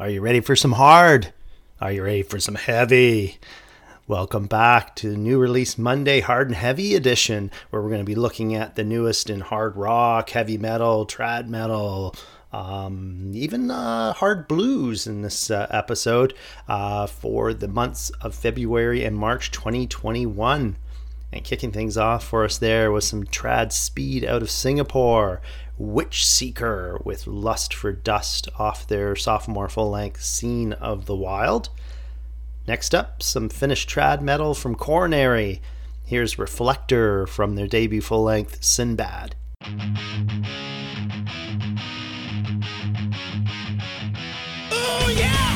Are you ready for some hard? Are you ready for some heavy? Welcome back to the new release Monday Hard and Heavy edition, where we're going to be looking at the newest in hard rock, heavy metal, trad metal, um, even uh, hard blues in this uh, episode uh, for the months of February and March 2021. And kicking things off for us there was some trad speed out of Singapore Witchseeker with Lust for Dust off their sophomore full length Scene of the Wild. Next up, some Finnish trad metal from Coronary. Here's Reflector from their debut full length Sinbad. Oh, yeah!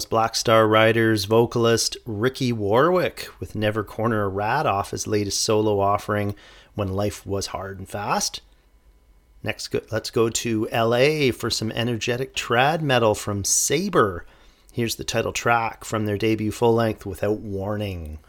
was Black Star Riders vocalist Ricky Warwick with Never Corner a Rat off his latest solo offering, When Life Was Hard and Fast. Next, let's go to LA for some energetic trad metal from Saber. Here's the title track from their debut full length, Without Warning.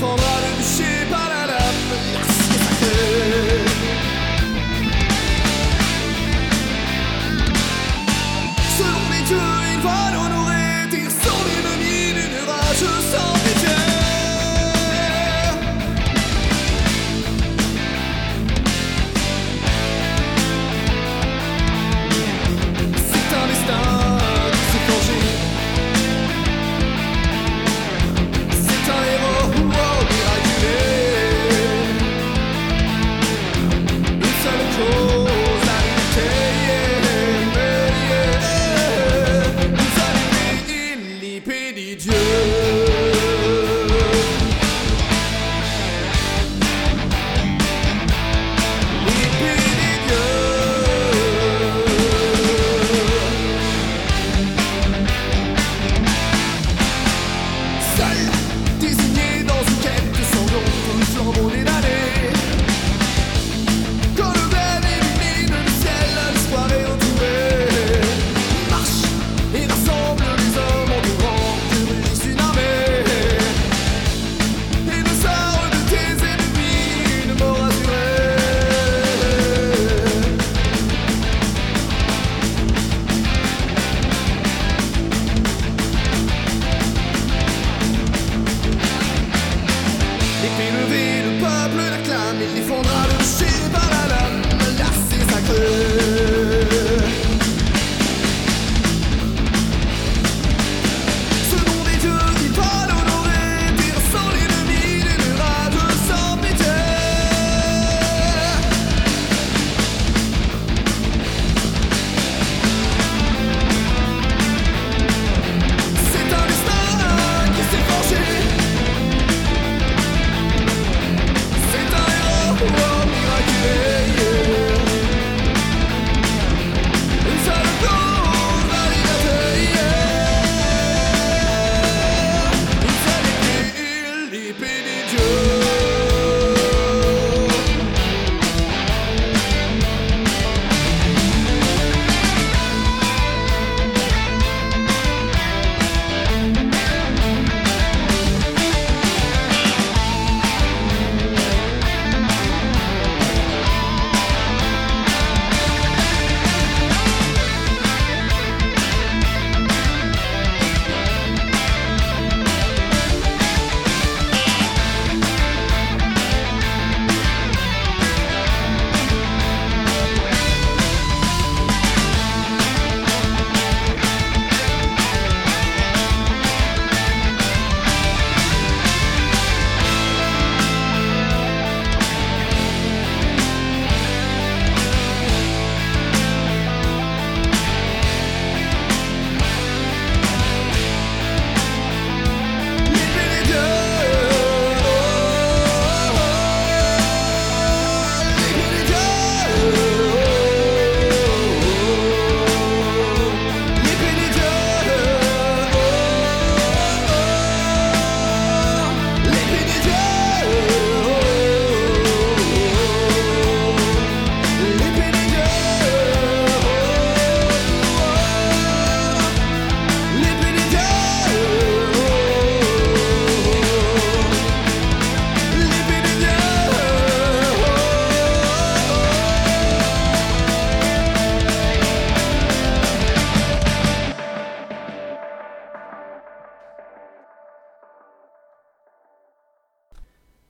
Former du skipar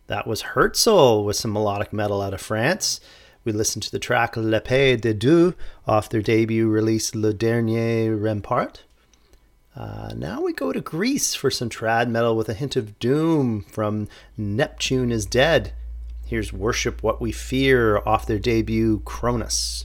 That was Herzel with some melodic metal out of France. We listened to the track Le Pays de Deux off their debut release Le Dernier Rempart. Uh, now we go to Greece for some trad metal with a hint of doom from Neptune is Dead. Here's Worship What We Fear off their debut Chronos.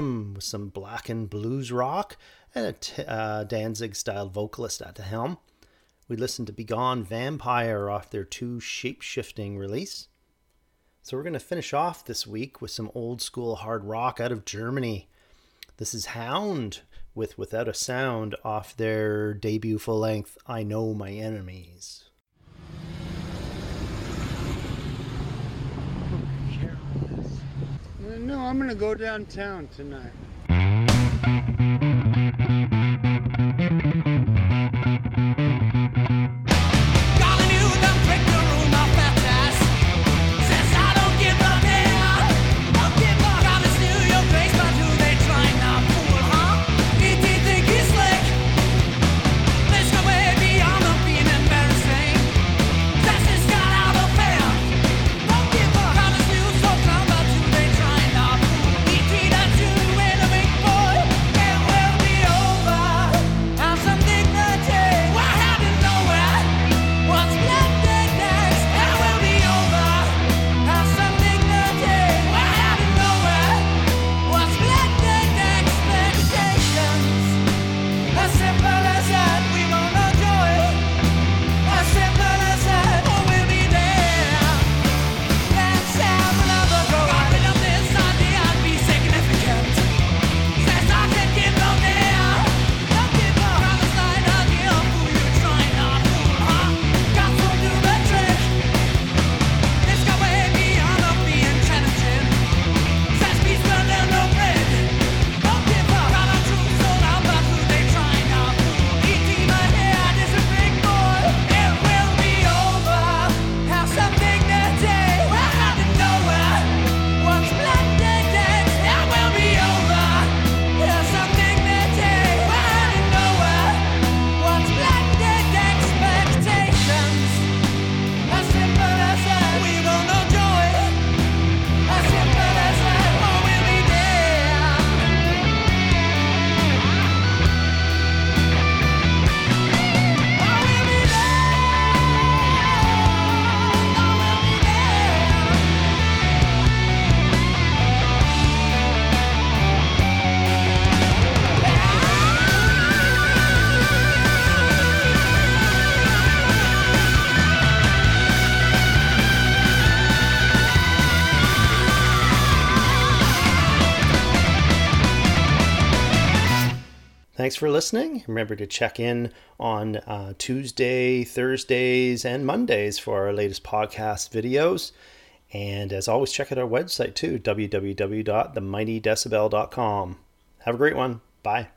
Spectrum with some black and blues rock and a t- uh, Danzig style vocalist at the helm. We listened to Begone Vampire off their two shapeshifting release. So we're going to finish off this week with some old school hard rock out of Germany. This is Hound with Without a Sound off their debut full length I Know My Enemies. No, I'm going to go downtown tonight. Thanks for listening. Remember to check in on uh, Tuesday, Thursdays, and Mondays for our latest podcast videos. And as always, check out our website too, www.themightydecibel.com. Have a great one. Bye.